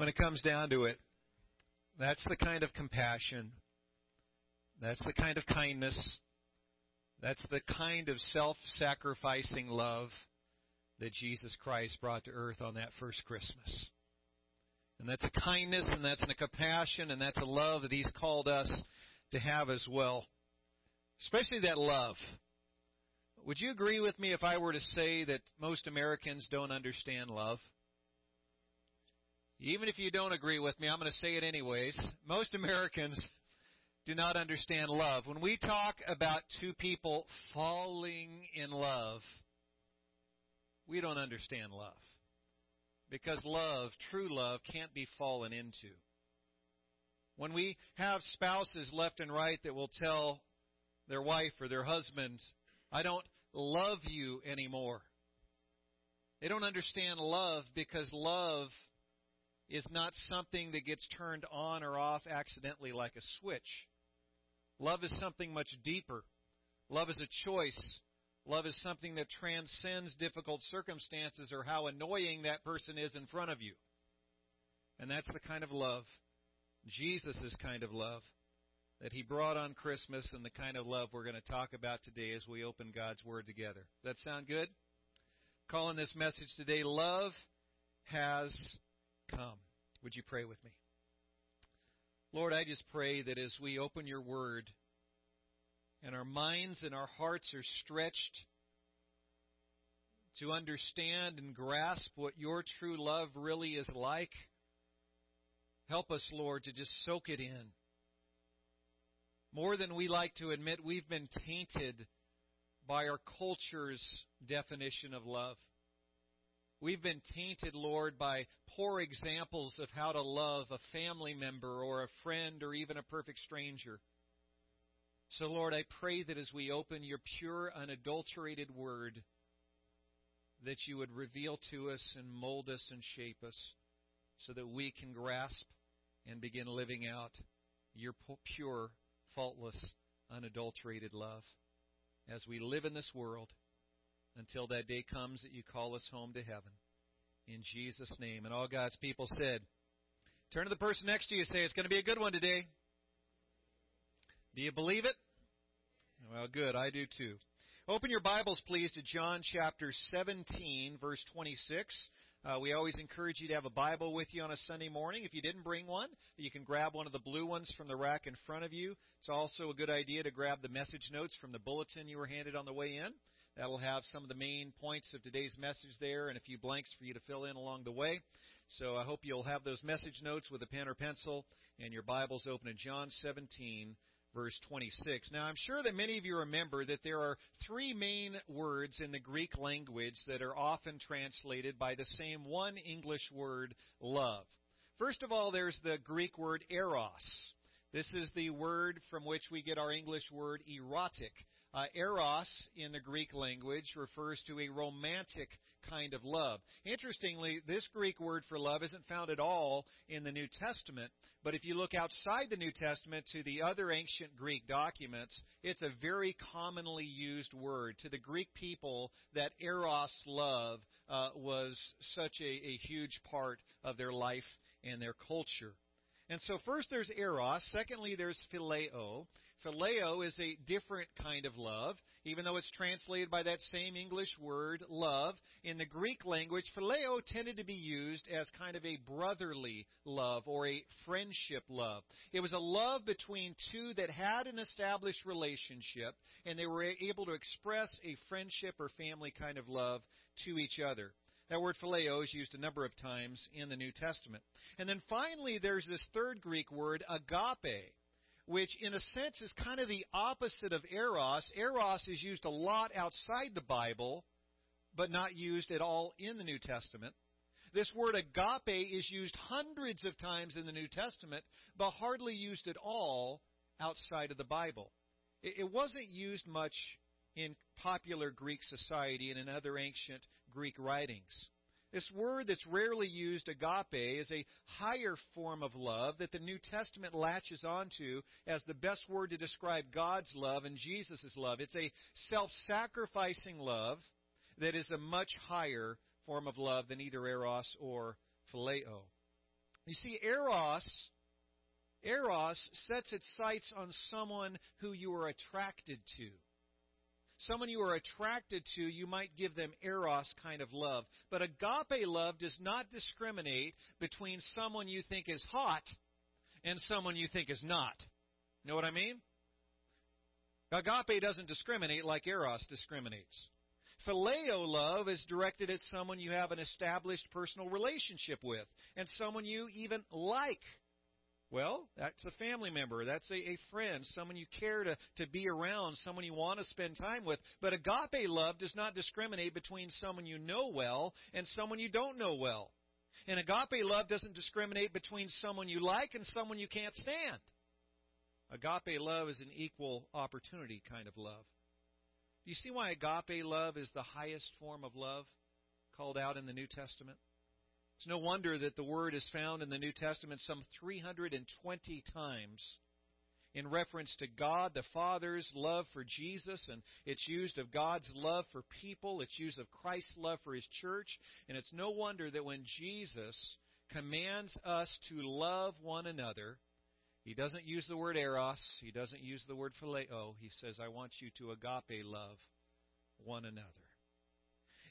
When it comes down to it, that's the kind of compassion, that's the kind of kindness, that's the kind of self sacrificing love that Jesus Christ brought to earth on that first Christmas. And that's a kindness and that's a compassion and that's a love that He's called us to have as well. Especially that love. Would you agree with me if I were to say that most Americans don't understand love? Even if you don't agree with me, I'm going to say it anyways. Most Americans do not understand love. When we talk about two people falling in love, we don't understand love. Because love, true love, can't be fallen into. When we have spouses left and right that will tell their wife or their husband, I don't love you anymore. They don't understand love because love is not something that gets turned on or off accidentally like a switch. Love is something much deeper. Love is a choice. Love is something that transcends difficult circumstances or how annoying that person is in front of you. And that's the kind of love, Jesus' kind of love, that He brought on Christmas and the kind of love we're going to talk about today as we open God's Word together. Does that sound good? Calling this message today, Love Has Come. Would you pray with me? Lord, I just pray that as we open your Word and our minds and our hearts are stretched to understand and grasp what your true love really is like, help us, Lord, to just soak it in more than we like to admit, we've been tainted by our culture's definition of love. We've been tainted, Lord, by poor examples of how to love a family member or a friend or even a perfect stranger. So, Lord, I pray that as we open your pure, unadulterated word, that you would reveal to us and mold us and shape us so that we can grasp and begin living out your pure, faultless, unadulterated love as we live in this world until that day comes that you call us home to heaven. In Jesus' name. And all God's people said, Turn to the person next to you and say, It's going to be a good one today. Do you believe it? Well, good. I do too. Open your Bibles, please, to John chapter 17, verse 26. Uh, we always encourage you to have a Bible with you on a Sunday morning. If you didn't bring one, you can grab one of the blue ones from the rack in front of you. It's also a good idea to grab the message notes from the bulletin you were handed on the way in. That'll have some of the main points of today's message there and a few blanks for you to fill in along the way. So I hope you'll have those message notes with a pen or pencil and your Bibles open in John 17, verse 26. Now, I'm sure that many of you remember that there are three main words in the Greek language that are often translated by the same one English word, love. First of all, there's the Greek word eros. This is the word from which we get our English word erotic. Uh, eros in the Greek language refers to a romantic kind of love. Interestingly, this Greek word for love isn't found at all in the New Testament, but if you look outside the New Testament to the other ancient Greek documents, it's a very commonly used word. To the Greek people, that eros love uh, was such a, a huge part of their life and their culture. And so first there's eros, secondly there's phileo, Phileo is a different kind of love, even though it's translated by that same English word, love. In the Greek language, phileo tended to be used as kind of a brotherly love or a friendship love. It was a love between two that had an established relationship, and they were able to express a friendship or family kind of love to each other. That word phileo is used a number of times in the New Testament. And then finally, there's this third Greek word, agape which in a sense is kind of the opposite of eros. Eros is used a lot outside the Bible, but not used at all in the New Testament. This word agape is used hundreds of times in the New Testament, but hardly used at all outside of the Bible. It wasn't used much in popular Greek society and in other ancient Greek writings. This word that's rarely used, agape, is a higher form of love that the New Testament latches onto as the best word to describe God's love and Jesus' love. It's a self sacrificing love that is a much higher form of love than either eros or phileo. You see, Eros, Eros sets its sights on someone who you are attracted to. Someone you are attracted to, you might give them Eros kind of love. But agape love does not discriminate between someone you think is hot and someone you think is not. Know what I mean? Agape doesn't discriminate like Eros discriminates. Phileo love is directed at someone you have an established personal relationship with and someone you even like. Well, that's a family member. That's a, a friend, someone you care to, to be around, someone you want to spend time with. But agape love does not discriminate between someone you know well and someone you don't know well. And agape love doesn't discriminate between someone you like and someone you can't stand. Agape love is an equal opportunity kind of love. Do you see why agape love is the highest form of love called out in the New Testament? It's no wonder that the word is found in the New Testament some 320 times in reference to God the Father's love for Jesus, and it's used of God's love for people, it's used of Christ's love for His church, and it's no wonder that when Jesus commands us to love one another, he doesn't use the word eros. He doesn't use the word phileo. He says, I want you to agape love one another.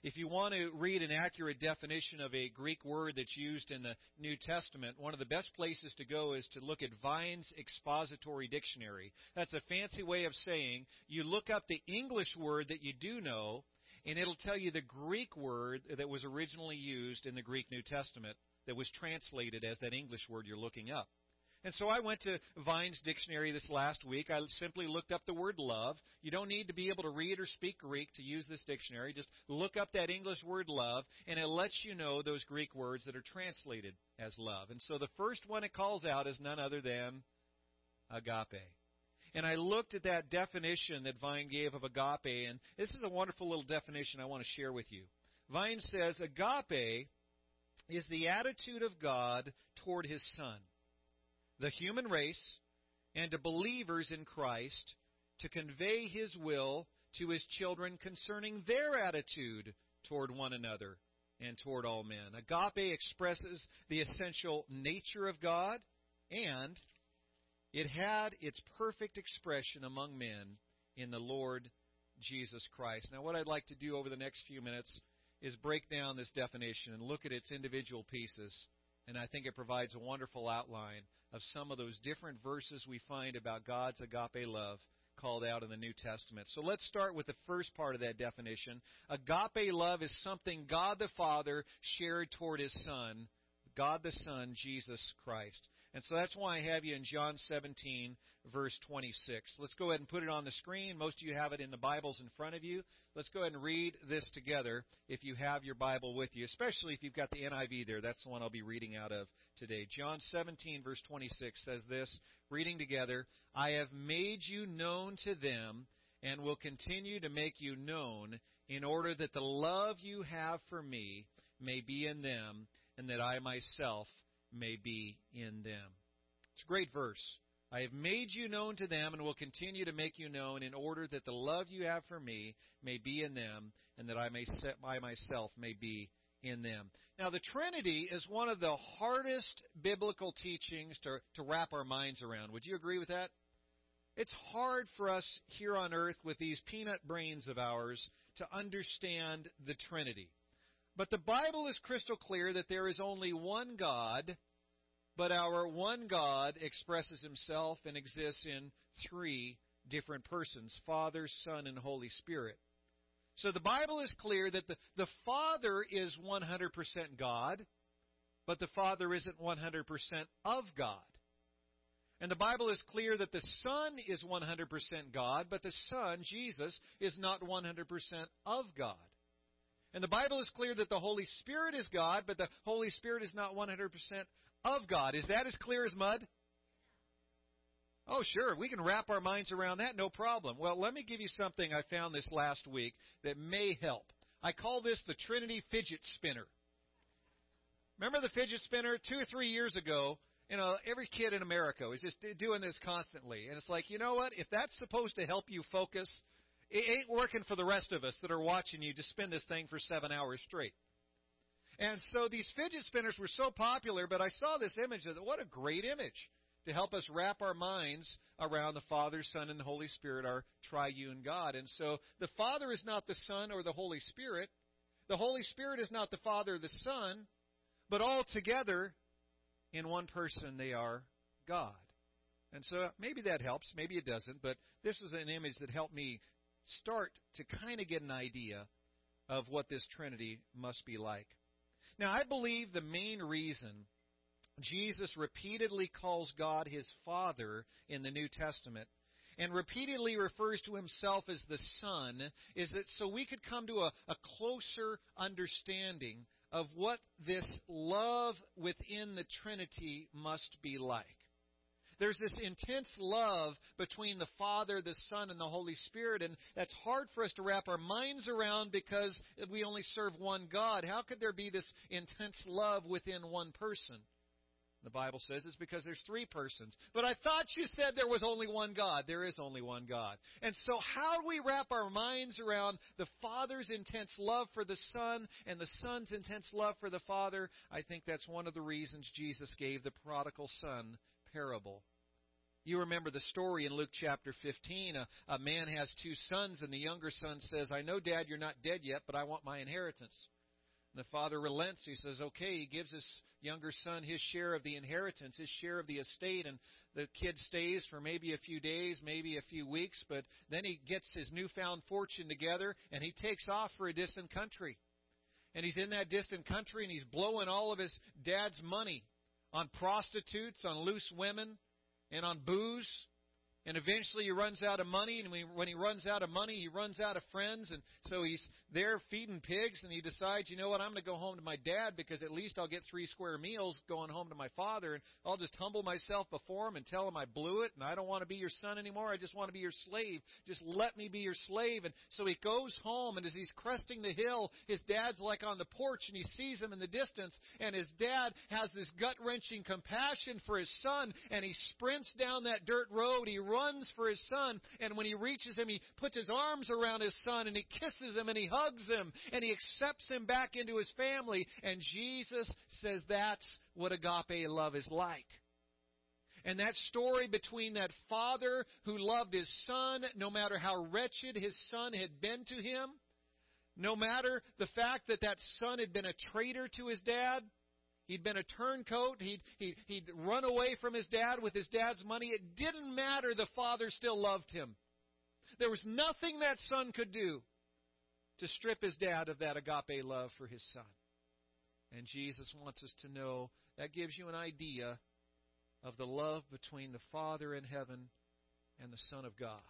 If you want to read an accurate definition of a Greek word that's used in the New Testament, one of the best places to go is to look at Vine's Expository Dictionary. That's a fancy way of saying you look up the English word that you do know, and it'll tell you the Greek word that was originally used in the Greek New Testament that was translated as that English word you're looking up. And so I went to Vine's dictionary this last week. I simply looked up the word love. You don't need to be able to read or speak Greek to use this dictionary. Just look up that English word love, and it lets you know those Greek words that are translated as love. And so the first one it calls out is none other than agape. And I looked at that definition that Vine gave of agape, and this is a wonderful little definition I want to share with you. Vine says agape is the attitude of God toward his son the human race, and to believers in Christ to convey His will to His children concerning their attitude toward one another and toward all men. Agape expresses the essential nature of God, and it had its perfect expression among men in the Lord Jesus Christ. Now, what I'd like to do over the next few minutes is break down this definition and look at its individual pieces. And I think it provides a wonderful outline of some of those different verses we find about God's agape love called out in the New Testament. So let's start with the first part of that definition. Agape love is something God the Father shared toward His Son, God the Son, Jesus Christ. And so that's why I have you in John 17, verse 26. Let's go ahead and put it on the screen. Most of you have it in the Bibles in front of you. Let's go ahead and read this together if you have your Bible with you, especially if you've got the NIV there. That's the one I'll be reading out of today. John 17, verse 26 says this, reading together, I have made you known to them and will continue to make you known in order that the love you have for me may be in them and that I myself may be in them. It's a great verse. I have made you known to them and will continue to make you known in order that the love you have for me may be in them and that I may set by myself may be in them. Now the Trinity is one of the hardest biblical teachings to, to wrap our minds around. Would you agree with that? It's hard for us here on earth with these peanut brains of ours to understand the Trinity. But the Bible is crystal clear that there is only one God, but our one God expresses himself and exists in three different persons Father, Son, and Holy Spirit. So the Bible is clear that the, the Father is 100% God, but the Father isn't 100% of God. And the Bible is clear that the Son is 100% God, but the Son, Jesus, is not 100% of God. And the Bible is clear that the Holy Spirit is God, but the Holy Spirit is not 100% of God. Is that as clear as mud? Oh, sure. We can wrap our minds around that, no problem. Well, let me give you something I found this last week that may help. I call this the Trinity Fidget Spinner. Remember the fidget spinner? Two or three years ago, you know, every kid in America is just doing this constantly. And it's like, you know what? If that's supposed to help you focus, it ain't working for the rest of us that are watching you to spin this thing for seven hours straight. And so these fidget spinners were so popular, but I saw this image of what a great image to help us wrap our minds around the Father, Son, and the Holy Spirit, our triune God. And so the Father is not the Son or the Holy Spirit. The Holy Spirit is not the Father or the Son, but all together in one person they are God. And so maybe that helps, maybe it doesn't, but this is an image that helped me start to kind of get an idea of what this Trinity must be like. Now, I believe the main reason Jesus repeatedly calls God his Father in the New Testament and repeatedly refers to himself as the Son is that so we could come to a, a closer understanding of what this love within the Trinity must be like. There's this intense love between the Father, the Son, and the Holy Spirit, and that's hard for us to wrap our minds around because we only serve one God. How could there be this intense love within one person? The Bible says it's because there's three persons. But I thought you said there was only one God. There is only one God. And so, how do we wrap our minds around the Father's intense love for the Son and the Son's intense love for the Father? I think that's one of the reasons Jesus gave the prodigal son parable. You remember the story in Luke chapter 15. A, a man has two sons, and the younger son says, I know, Dad, you're not dead yet, but I want my inheritance. And the father relents. He says, okay. He gives his younger son his share of the inheritance, his share of the estate, and the kid stays for maybe a few days, maybe a few weeks, but then he gets his newfound fortune together and he takes off for a distant country. And he's in that distant country and he's blowing all of his dad's money on prostitutes, on loose women, and on booze. And eventually he runs out of money, and when he runs out of money, he runs out of friends, and so he's there feeding pigs, and he decides, you know what, I'm going to go home to my dad because at least I'll get three square meals going home to my father, and I'll just humble myself before him and tell him I blew it, and I don't want to be your son anymore. I just want to be your slave. Just let me be your slave. And so he goes home, and as he's cresting the hill, his dad's like on the porch, and he sees him in the distance, and his dad has this gut wrenching compassion for his son, and he sprints down that dirt road. He runs for his son, and when he reaches him, he puts his arms around his son and he kisses him and he hugs him and he accepts him back into his family. And Jesus says that's what agape love is like. And that story between that father who loved his son, no matter how wretched his son had been to him, no matter the fact that that son had been a traitor to his dad, He'd been a turncoat. He'd, he'd, he'd run away from his dad with his dad's money. It didn't matter. The father still loved him. There was nothing that son could do to strip his dad of that agape love for his son. And Jesus wants us to know that gives you an idea of the love between the Father in heaven and the Son of God.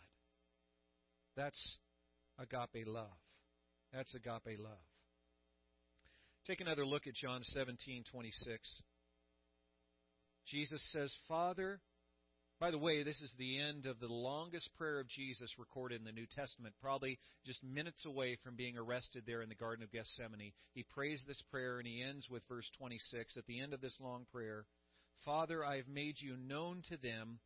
That's agape love. That's agape love. Take another look at John 17:26. Jesus says, "Father, by the way, this is the end of the longest prayer of Jesus recorded in the New Testament, probably just minutes away from being arrested there in the Garden of Gethsemane. He prays this prayer and he ends with verse 26 at the end of this long prayer Father, I have made you known to them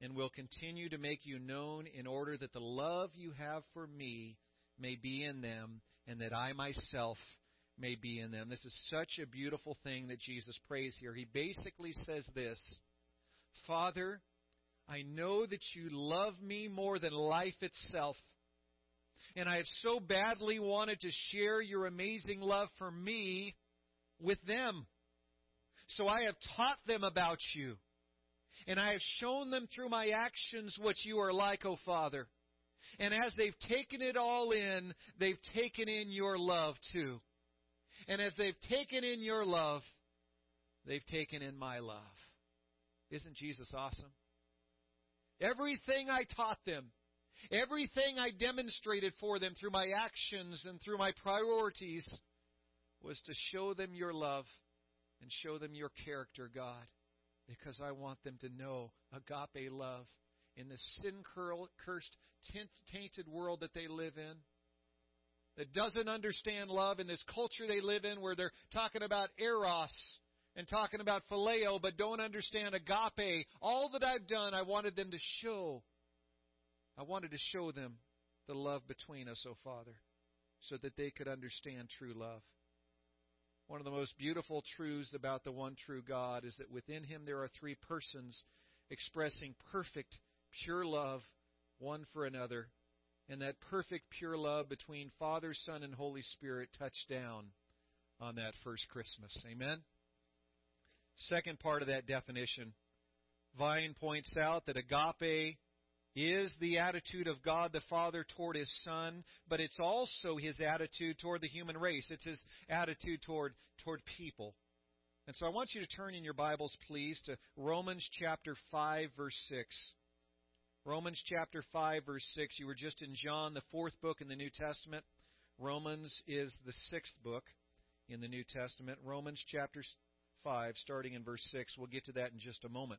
and will continue to make you known in order that the love you have for me may be in them and that I myself may be in them. This is such a beautiful thing that Jesus prays here. He basically says this Father, I know that you love me more than life itself. And I have so badly wanted to share your amazing love for me with them. So I have taught them about you. And I have shown them through my actions what you are like, O oh Father. And as they've taken it all in, they've taken in your love too. And as they've taken in your love, they've taken in my love. Isn't Jesus awesome? Everything I taught them, everything I demonstrated for them through my actions and through my priorities was to show them your love and show them your character, God, because I want them to know agape love in the sin cursed, tainted world that they live in that doesn't understand love in this culture they live in where they're talking about eros and talking about phileo but don't understand agape. All that I've done, I wanted them to show. I wanted to show them the love between us, O oh Father, so that they could understand true love. One of the most beautiful truths about the one true God is that within him there are three persons expressing perfect, pure love one for another. And that perfect, pure love between Father, Son, and Holy Spirit touched down on that first Christmas. Amen? Second part of that definition Vine points out that agape is the attitude of God the Father toward His Son, but it's also His attitude toward the human race. It's His attitude toward, toward people. And so I want you to turn in your Bibles, please, to Romans chapter 5, verse 6. Romans chapter 5, verse 6. You were just in John, the fourth book in the New Testament. Romans is the sixth book in the New Testament. Romans chapter 5, starting in verse 6. We'll get to that in just a moment.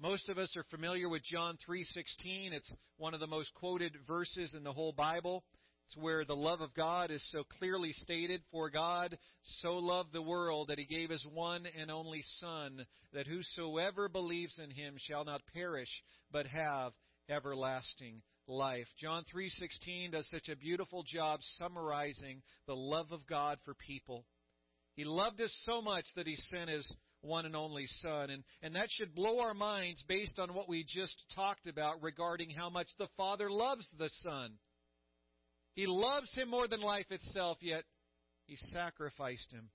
Most of us are familiar with John 3:16. It's one of the most quoted verses in the whole Bible. It's where the love of God is so clearly stated, for God so loved the world that he gave his one and only son that whosoever believes in him shall not perish but have everlasting life. John 3:16 does such a beautiful job summarizing the love of God for people. He loved us so much that he sent his one and only Son. And, and that should blow our minds based on what we just talked about regarding how much the Father loves the Son. He loves him more than life itself, yet he sacrificed him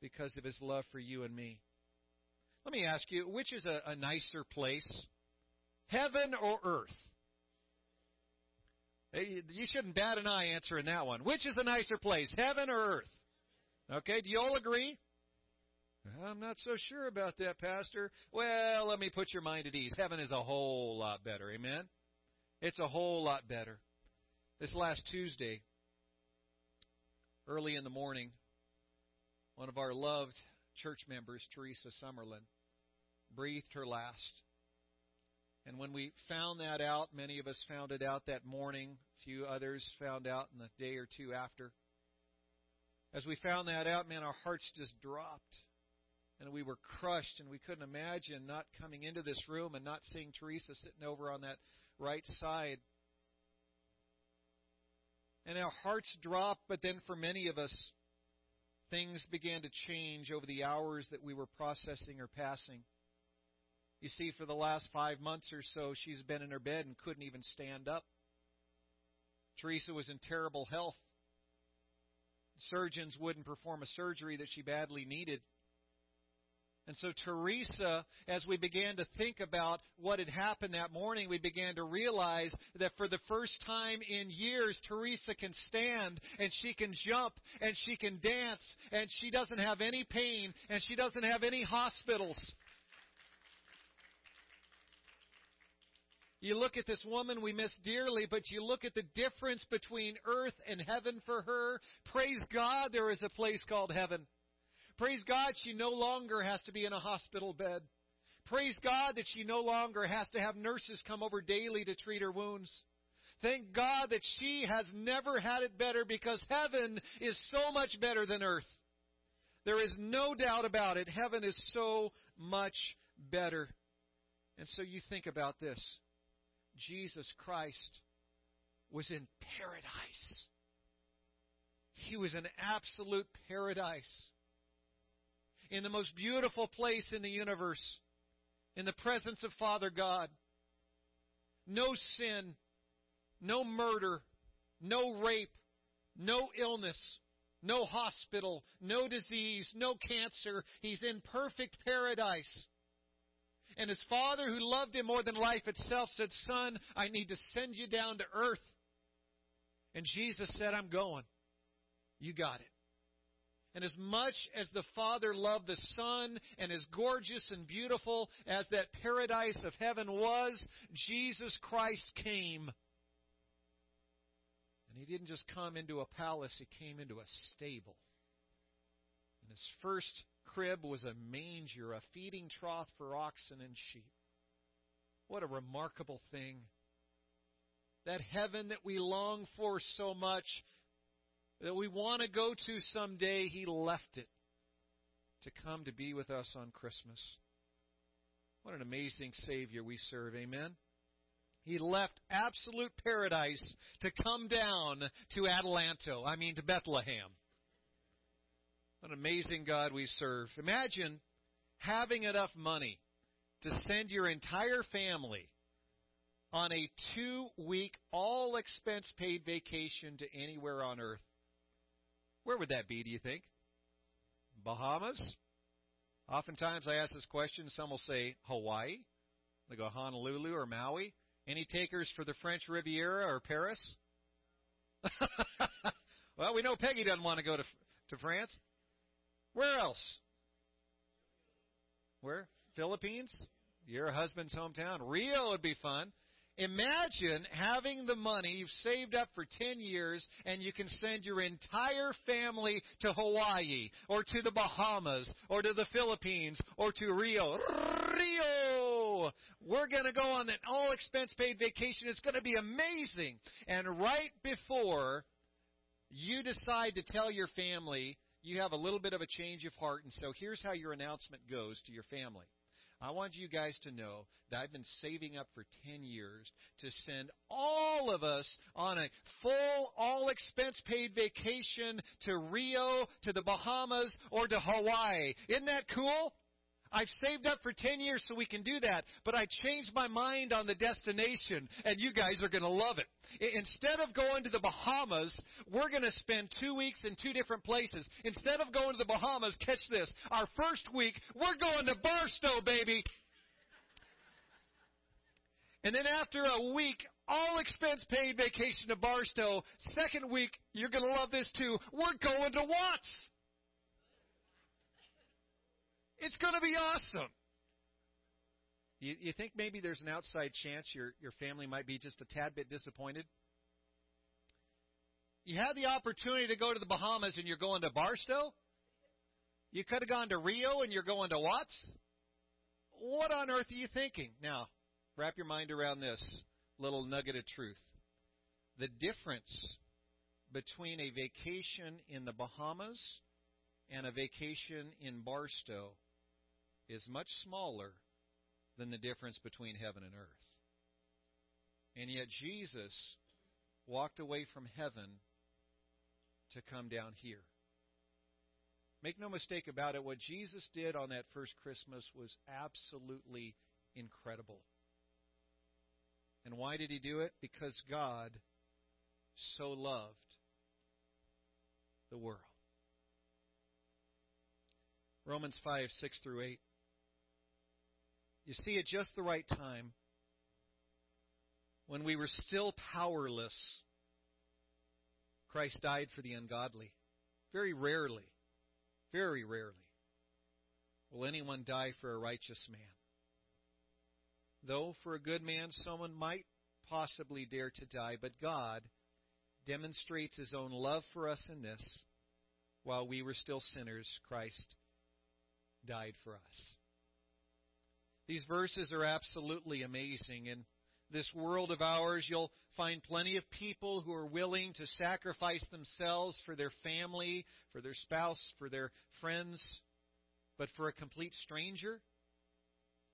because of his love for you and me. Let me ask you, which is a, a nicer place? Heaven or earth? You shouldn't bat an eye answering that one. Which is a nicer place, heaven or earth? Okay, do you all agree? I'm not so sure about that, Pastor. Well, let me put your mind at ease. Heaven is a whole lot better. Amen? It's a whole lot better. This last Tuesday, early in the morning, one of our loved church members, Teresa Summerlin, breathed her last. And when we found that out, many of us found it out that morning. A few others found out in the day or two after. As we found that out, man, our hearts just dropped and we were crushed and we couldn't imagine not coming into this room and not seeing Teresa sitting over on that right side. And our hearts dropped, but then for many of us, things began to change over the hours that we were processing or passing. You see, for the last five months or so, she's been in her bed and couldn't even stand up. Teresa was in terrible health. Surgeons wouldn't perform a surgery that she badly needed. And so, Teresa, as we began to think about what had happened that morning, we began to realize that for the first time in years, Teresa can stand and she can jump and she can dance and she doesn't have any pain and she doesn't have any hospitals. You look at this woman we miss dearly, but you look at the difference between earth and heaven for her. Praise God, there is a place called heaven. Praise God, she no longer has to be in a hospital bed. Praise God that she no longer has to have nurses come over daily to treat her wounds. Thank God that she has never had it better because heaven is so much better than earth. There is no doubt about it. Heaven is so much better. And so you think about this Jesus Christ was in paradise. He was in absolute paradise in the most beautiful place in the universe, in the presence of Father God. No sin, no murder, no rape, no illness, no hospital, no disease, no cancer. He's in perfect paradise. And his father, who loved him more than life itself, said, Son, I need to send you down to earth. And Jesus said, I'm going. You got it. And as much as the Father loved the Son, and as gorgeous and beautiful as that paradise of heaven was, Jesus Christ came. And he didn't just come into a palace, he came into a stable. And his first crib was a manger, a feeding trough for oxen and sheep. What a remarkable thing. That heaven that we long for so much that we want to go to someday, He left it to come to be with us on Christmas. What an amazing Savior we serve. Amen. He left absolute paradise to come down to Adelanto, I mean to Bethlehem. What an amazing God we serve. Imagine having enough money to send your entire family on a two week, all expense paid vacation to anywhere on earth. Where would that be, do you think? Bahamas? Oftentimes I ask this question, some will say Hawaii. They go Honolulu or Maui. Any takers for the French Riviera or Paris? well, we know Peggy doesn't want to go to to France. Where else? Where? Philippines? Your husband's hometown. Rio would be fun. Imagine having the money you've saved up for 10 years and you can send your entire family to Hawaii or to the Bahamas or to the Philippines or to Rio. Rio! We're going to go on an all expense paid vacation. It's going to be amazing. And right before you decide to tell your family you have a little bit of a change of heart, and so here's how your announcement goes to your family. I want you guys to know that I've been saving up for 10 years to send all of us on a full, all expense paid vacation to Rio, to the Bahamas, or to Hawaii. Isn't that cool? I've saved up for 10 years so we can do that, but I changed my mind on the destination, and you guys are going to love it. Instead of going to the Bahamas, we're going to spend two weeks in two different places. Instead of going to the Bahamas, catch this, our first week, we're going to Barstow, baby. And then after a week, all expense paid vacation to Barstow. Second week, you're going to love this too. We're going to Watts. It's going to be awesome. You, you think maybe there's an outside chance your, your family might be just a tad bit disappointed? You had the opportunity to go to the Bahamas and you're going to Barstow? You could have gone to Rio and you're going to Watts? What on earth are you thinking? Now, wrap your mind around this little nugget of truth. The difference between a vacation in the Bahamas and a vacation in Barstow is much smaller than the difference between heaven and earth. And yet Jesus walked away from heaven to come down here. Make no mistake about it, what Jesus did on that first Christmas was absolutely incredible. And why did he do it? Because God so loved the world. Romans 5, 6 through 8. You see, at just the right time, when we were still powerless, Christ died for the ungodly. Very rarely, very rarely will anyone die for a righteous man. Though for a good man someone might possibly dare to die, but God demonstrates his own love for us in this while we were still sinners, Christ died for us. These verses are absolutely amazing. In this world of ours, you'll find plenty of people who are willing to sacrifice themselves for their family, for their spouse, for their friends. But for a complete stranger,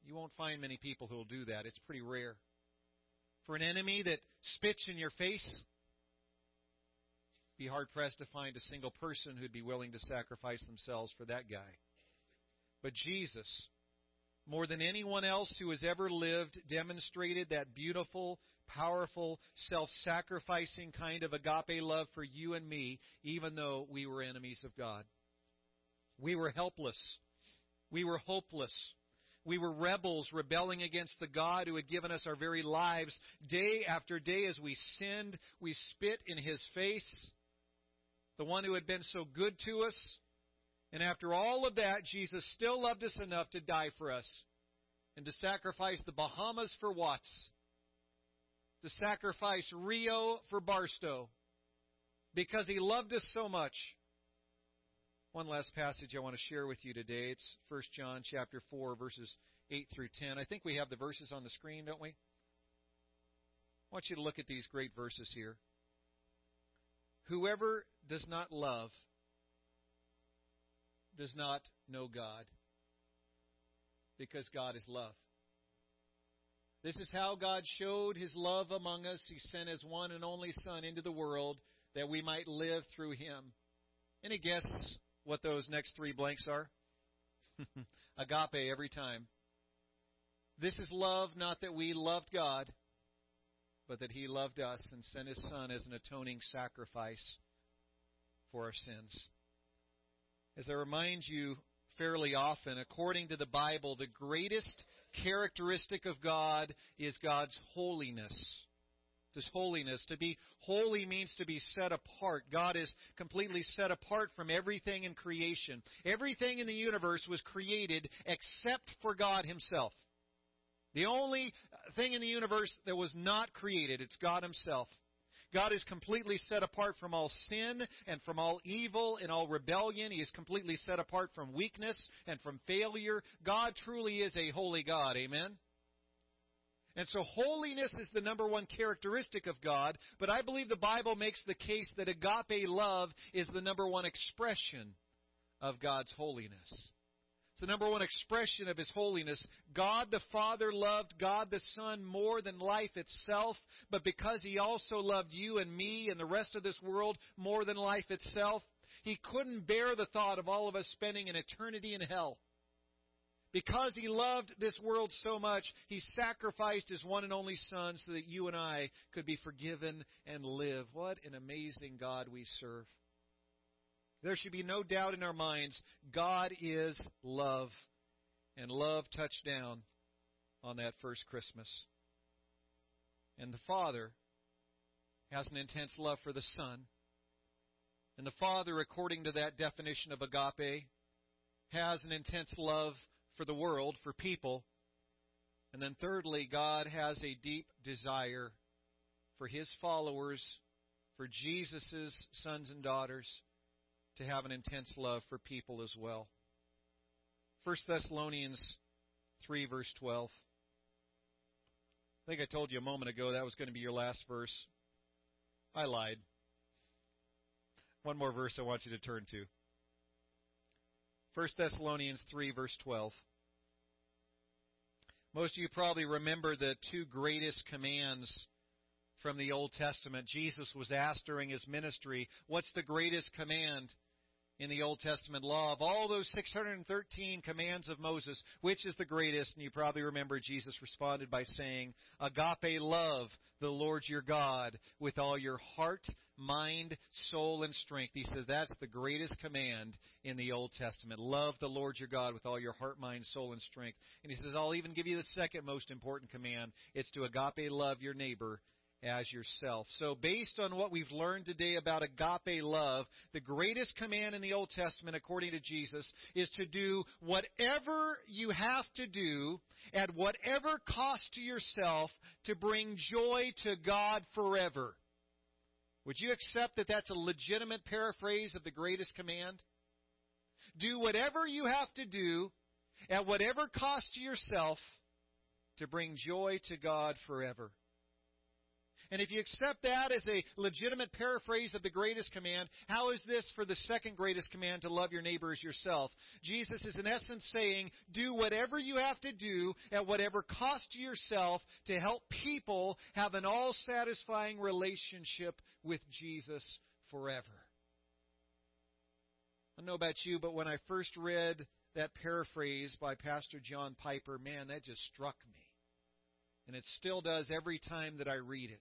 you won't find many people who will do that. It's pretty rare. For an enemy that spits in your face, be hard pressed to find a single person who'd be willing to sacrifice themselves for that guy. But Jesus, more than anyone else who has ever lived, demonstrated that beautiful, powerful, self sacrificing kind of agape love for you and me, even though we were enemies of God. We were helpless. We were hopeless. We were rebels rebelling against the God who had given us our very lives. Day after day, as we sinned, we spit in His face. The one who had been so good to us, and after all of that, Jesus still loved us enough to die for us and to sacrifice the Bahamas for Watts, to sacrifice Rio for Barstow, because he loved us so much. One last passage I want to share with you today. It's 1 John chapter 4 verses 8 through 10. I think we have the verses on the screen, don't we? I want you to look at these great verses here. Whoever does not love does not know God because God is love. This is how God showed his love among us. He sent his one and only Son into the world that we might live through him. Any guess what those next three blanks are? Agape every time. This is love, not that we loved God, but that He loved us and sent His Son as an atoning sacrifice for our sins. As I remind you fairly often, according to the Bible, the greatest characteristic of God is God's holiness. This holiness. To be holy means to be set apart. God is completely set apart from everything in creation. Everything in the universe was created except for God Himself. The only thing in the universe that was not created, it's God Himself. God is completely set apart from all sin and from all evil and all rebellion. He is completely set apart from weakness and from failure. God truly is a holy God. Amen? And so holiness is the number one characteristic of God, but I believe the Bible makes the case that agape love is the number one expression of God's holiness. It's the number one expression of His holiness. God the Father loved God the Son more than life itself, but because He also loved you and me and the rest of this world more than life itself, He couldn't bear the thought of all of us spending an eternity in hell. Because He loved this world so much, He sacrificed His one and only Son so that you and I could be forgiven and live. What an amazing God we serve. There should be no doubt in our minds God is love. And love touched down on that first Christmas. And the Father has an intense love for the Son. And the Father, according to that definition of agape, has an intense love for the world, for people. And then thirdly, God has a deep desire for His followers, for Jesus' sons and daughters, to have an intense love for people as well. 1 Thessalonians 3, verse 12. I think I told you a moment ago that was going to be your last verse. I lied. One more verse I want you to turn to. 1 Thessalonians 3, verse 12. Most of you probably remember the two greatest commands from the Old Testament. Jesus was asked during his ministry, What's the greatest command? In the Old Testament law. Of all those 613 commands of Moses, which is the greatest? And you probably remember Jesus responded by saying, Agape love the Lord your God with all your heart, mind, soul, and strength. He says that's the greatest command in the Old Testament. Love the Lord your God with all your heart, mind, soul, and strength. And he says, I'll even give you the second most important command. It's to agape love your neighbor as yourself. So, based on what we've learned today about agape love, the greatest command in the Old Testament, according to Jesus, is to do whatever you have to do at whatever cost to yourself to bring joy to God forever. Would you accept that that's a legitimate paraphrase of the greatest command? Do whatever you have to do at whatever cost to yourself to bring joy to God forever. And if you accept that as a legitimate paraphrase of the greatest command, how is this for the second greatest command to love your neighbor as yourself? Jesus is in essence saying, do whatever you have to do at whatever cost to yourself to help people have an all satisfying relationship with Jesus forever. I don't know about you, but when I first read that paraphrase by Pastor John Piper, man, that just struck me. And it still does every time that I read it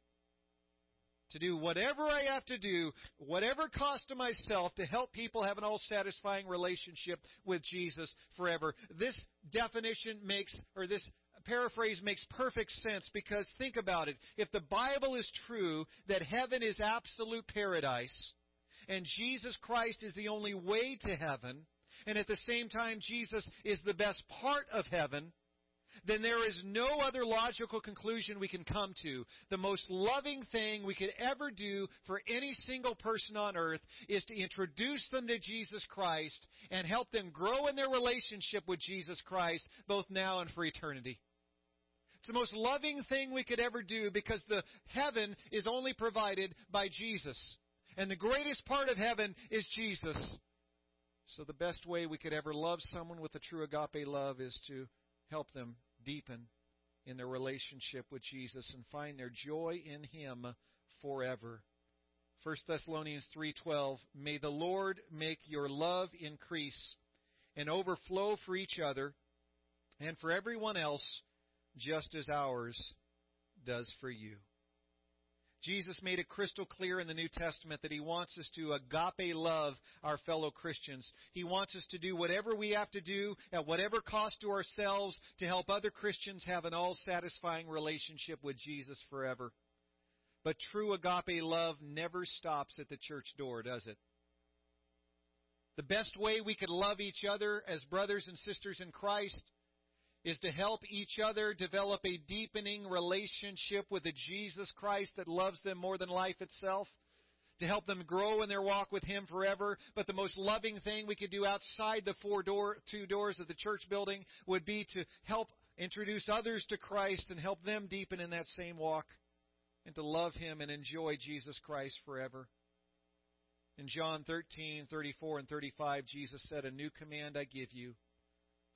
to do whatever I have to do, whatever cost to myself, to help people have an all satisfying relationship with Jesus forever. This definition makes, or this paraphrase makes perfect sense because think about it. If the Bible is true that heaven is absolute paradise, and Jesus Christ is the only way to heaven, and at the same time Jesus is the best part of heaven, then there is no other logical conclusion we can come to. The most loving thing we could ever do for any single person on earth is to introduce them to Jesus Christ and help them grow in their relationship with Jesus Christ, both now and for eternity. It's the most loving thing we could ever do because the heaven is only provided by Jesus. And the greatest part of heaven is Jesus. So the best way we could ever love someone with a true agape love is to help them deepen in their relationship with Jesus and find their joy in Him forever. 1 Thessalonians 3:12 May the Lord make your love increase and overflow for each other and for everyone else just as ours does for you. Jesus made it crystal clear in the New Testament that He wants us to agape love our fellow Christians. He wants us to do whatever we have to do at whatever cost to ourselves to help other Christians have an all satisfying relationship with Jesus forever. But true agape love never stops at the church door, does it? The best way we could love each other as brothers and sisters in Christ is to help each other develop a deepening relationship with the Jesus Christ that loves them more than life itself, to help them grow in their walk with Him forever. But the most loving thing we could do outside the four door, two doors of the church building would be to help introduce others to Christ and help them deepen in that same walk and to love Him and enjoy Jesus Christ forever. In John 13, 34 and 35, Jesus said, A new command I give you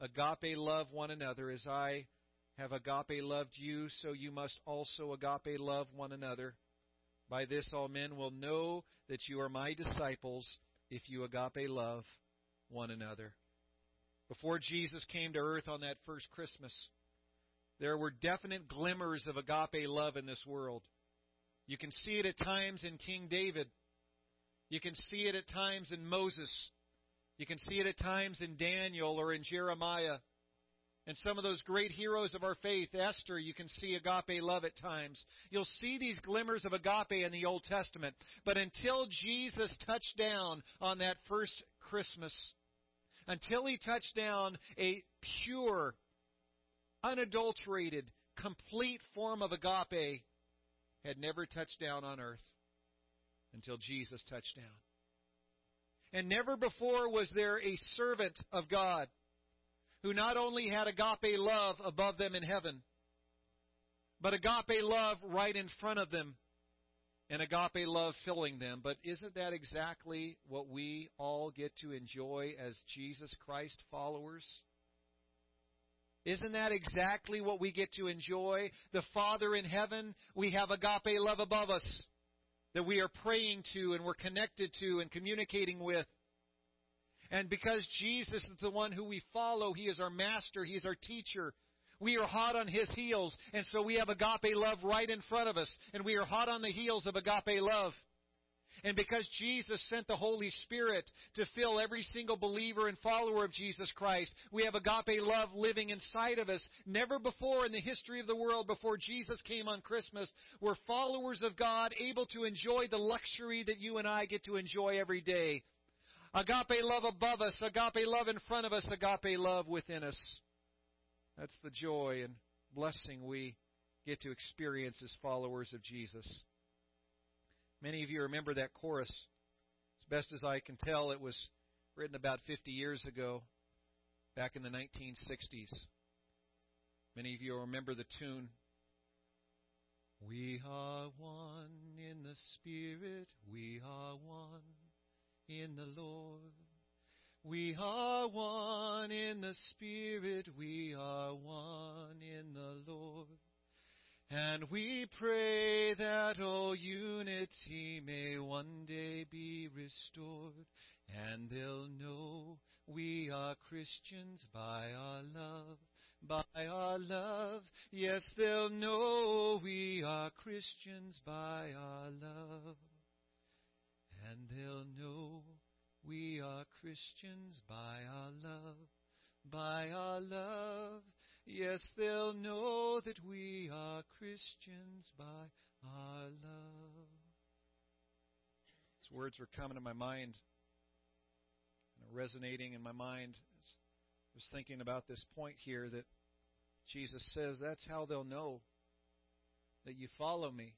agape love one another as I have agape loved you, so you must also agape love one another. By this all men will know that you are my disciples if you agape love one another. Before Jesus came to earth on that first Christmas, there were definite glimmers of agape love in this world. You can see it at times in King David. You can see it at times in Moses. You can see it at times in Daniel or in Jeremiah. And some of those great heroes of our faith, Esther, you can see agape love at times. You'll see these glimmers of agape in the Old Testament. But until Jesus touched down on that first Christmas, until he touched down a pure, unadulterated, complete form of agape, had never touched down on earth until Jesus touched down. And never before was there a servant of God who not only had agape love above them in heaven, but agape love right in front of them and agape love filling them. But isn't that exactly what we all get to enjoy as Jesus Christ followers? Isn't that exactly what we get to enjoy? The Father in heaven, we have agape love above us that we are praying to and we're connected to and communicating with. And because Jesus is the one who we follow, He is our master, He is our teacher. We are hot on His heels, and so we have agape love right in front of us, and we are hot on the heels of agape love. And because Jesus sent the Holy Spirit to fill every single believer and follower of Jesus Christ, we have agape love living inside of us. Never before in the history of the world, before Jesus came on Christmas, were followers of God able to enjoy the luxury that you and I get to enjoy every day. Agape love above us, agape love in front of us, agape love within us. That's the joy and blessing we get to experience as followers of Jesus. Many of you remember that chorus. As best as I can tell, it was written about 50 years ago, back in the 1960s. Many of you remember the tune. We are one in the Spirit, we are one in the Lord. We are one in the Spirit, we are one in the Lord. And we pray that all unity may one day be restored, and they'll know we are Christians by our love, by our love. Yes, they'll know we are Christians by our love, and they'll know we are Christians by our love, by our love. Yes, they'll know that we are Christians by our love. These words were coming to my mind, resonating in my mind. I was thinking about this point here that Jesus says that's how they'll know that you follow me.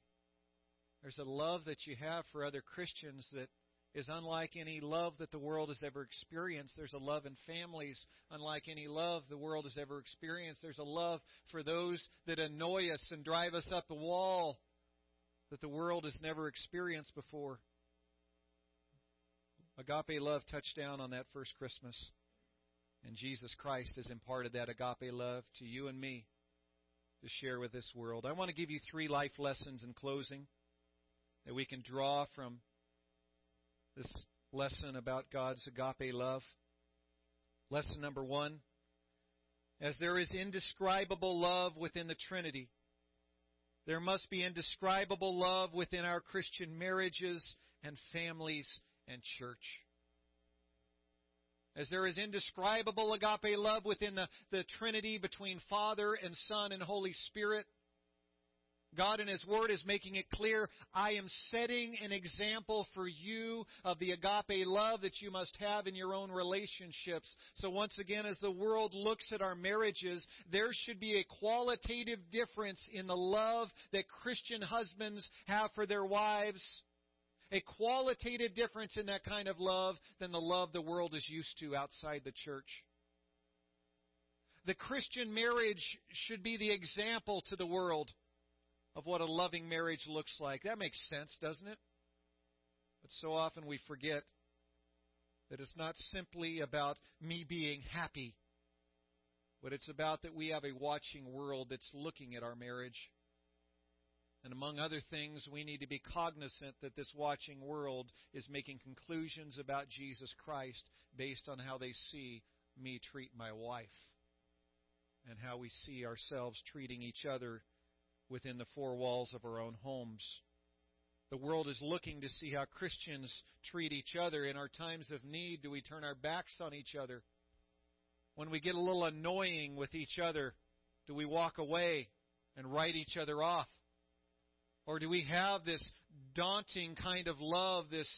There's a love that you have for other Christians that is unlike any love that the world has ever experienced. There's a love in families unlike any love the world has ever experienced. There's a love for those that annoy us and drive us up the wall that the world has never experienced before. Agape love touched down on that first Christmas. And Jesus Christ has imparted that agape love to you and me to share with this world. I want to give you three life lessons in closing that we can draw from this lesson about God's agape love. Lesson number one as there is indescribable love within the Trinity, there must be indescribable love within our Christian marriages and families and church. As there is indescribable agape love within the, the Trinity between Father and Son and Holy Spirit, God in His Word is making it clear, I am setting an example for you of the agape love that you must have in your own relationships. So once again, as the world looks at our marriages, there should be a qualitative difference in the love that Christian husbands have for their wives. A qualitative difference in that kind of love than the love the world is used to outside the church. The Christian marriage should be the example to the world of what a loving marriage looks like. That makes sense, doesn't it? But so often we forget that it's not simply about me being happy, but it's about that we have a watching world that's looking at our marriage. And among other things, we need to be cognizant that this watching world is making conclusions about Jesus Christ based on how they see me treat my wife and how we see ourselves treating each other within the four walls of our own homes. The world is looking to see how Christians treat each other. In our times of need, do we turn our backs on each other? When we get a little annoying with each other, do we walk away and write each other off? Or do we have this daunting kind of love, this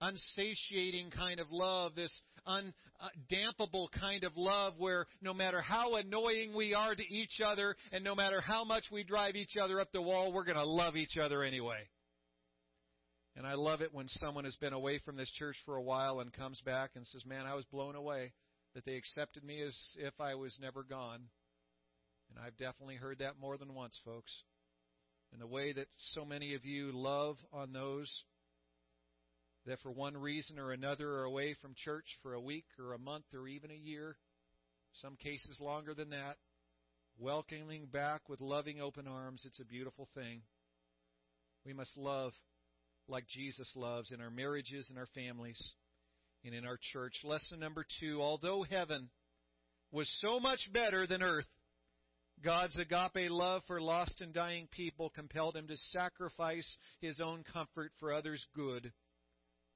unsatiating kind of love, this undampable kind of love where no matter how annoying we are to each other and no matter how much we drive each other up the wall, we're going to love each other anyway. And I love it when someone has been away from this church for a while and comes back and says, Man, I was blown away that they accepted me as if I was never gone. And I've definitely heard that more than once, folks. And the way that so many of you love on those that for one reason or another are away from church for a week or a month or even a year, some cases longer than that, welcoming back with loving open arms, it's a beautiful thing. We must love like Jesus loves in our marriages and our families and in our church. Lesson number two although heaven was so much better than earth, God's agape love for lost and dying people compelled him to sacrifice his own comfort for others' good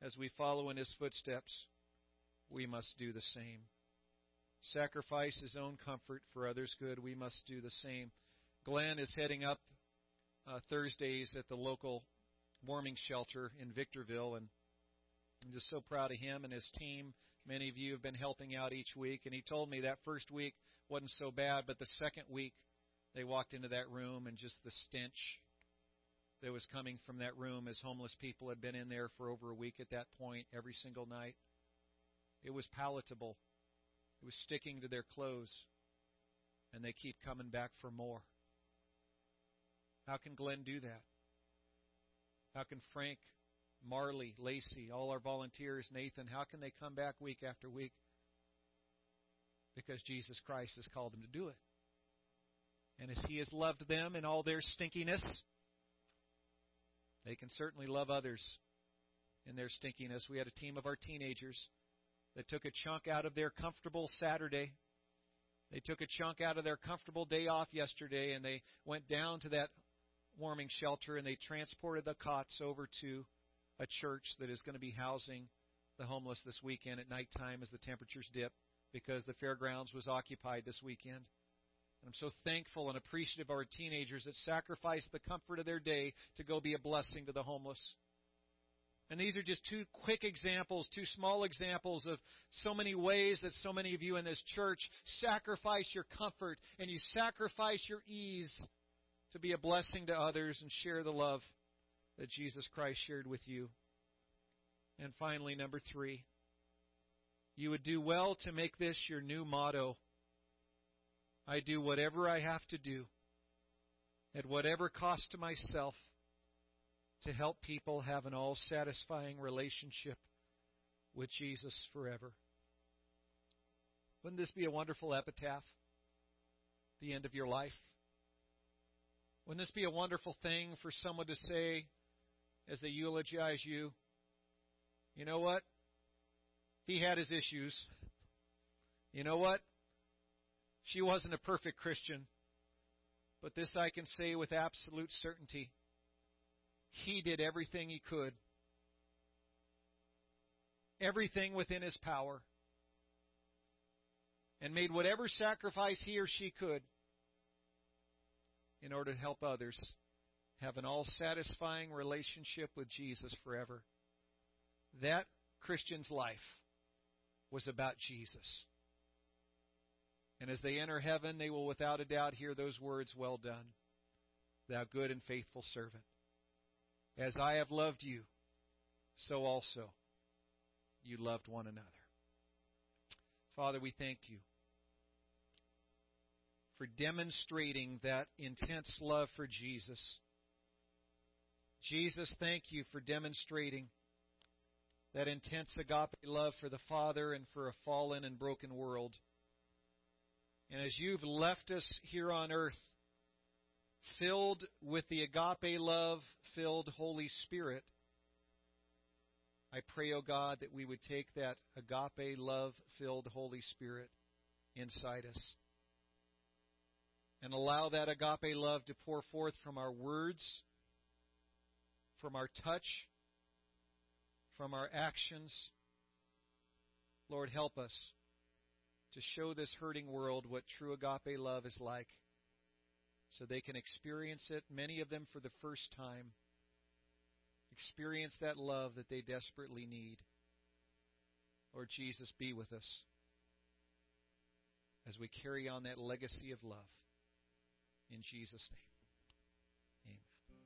as we follow in his footsteps, we must do the same. Sacrifice his own comfort for others' good, we must do the same. Glenn is heading up uh, Thursdays at the local warming shelter in Victorville, and I'm just so proud of him and his team. Many of you have been helping out each week, and he told me that first week wasn't so bad, but the second week they walked into that room and just the stench that was coming from that room as homeless people had been in there for over a week at that point every single night. It was palatable. It was sticking to their clothes. And they keep coming back for more. How can Glenn do that? How can Frank, Marley, Lacey, all our volunteers, Nathan, how can they come back week after week? Because Jesus Christ has called them to do it. And as He has loved them in all their stinkiness, they can certainly love others in their stinkiness. We had a team of our teenagers that took a chunk out of their comfortable Saturday. They took a chunk out of their comfortable day off yesterday and they went down to that warming shelter and they transported the cots over to a church that is going to be housing the homeless this weekend at nighttime as the temperatures dip because the fairgrounds was occupied this weekend. I'm so thankful and appreciative of our teenagers that sacrifice the comfort of their day to go be a blessing to the homeless. And these are just two quick examples, two small examples of so many ways that so many of you in this church sacrifice your comfort and you sacrifice your ease to be a blessing to others and share the love that Jesus Christ shared with you. And finally, number three, you would do well to make this your new motto I do whatever I have to do, at whatever cost to myself, to help people have an all satisfying relationship with Jesus forever. Wouldn't this be a wonderful epitaph? The end of your life? Wouldn't this be a wonderful thing for someone to say as they eulogize you? You know what? He had his issues. You know what? She wasn't a perfect Christian. But this I can say with absolute certainty. He did everything he could, everything within his power, and made whatever sacrifice he or she could in order to help others have an all satisfying relationship with Jesus forever. That Christian's life was about Jesus. And as they enter heaven, they will without a doubt hear those words, Well done, thou good and faithful servant. As I have loved you, so also you loved one another. Father, we thank you for demonstrating that intense love for Jesus. Jesus, thank you for demonstrating that intense agape love for the Father and for a fallen and broken world. And as you've left us here on earth, filled with the agape love filled Holy Spirit, I pray, O oh God, that we would take that agape love filled Holy Spirit inside us and allow that agape love to pour forth from our words, from our touch, from our actions. Lord, help us to show this hurting world what true agape love is like so they can experience it, many of them for the first time. Experience that love that they desperately need. Lord Jesus, be with us as we carry on that legacy of love. In Jesus' name.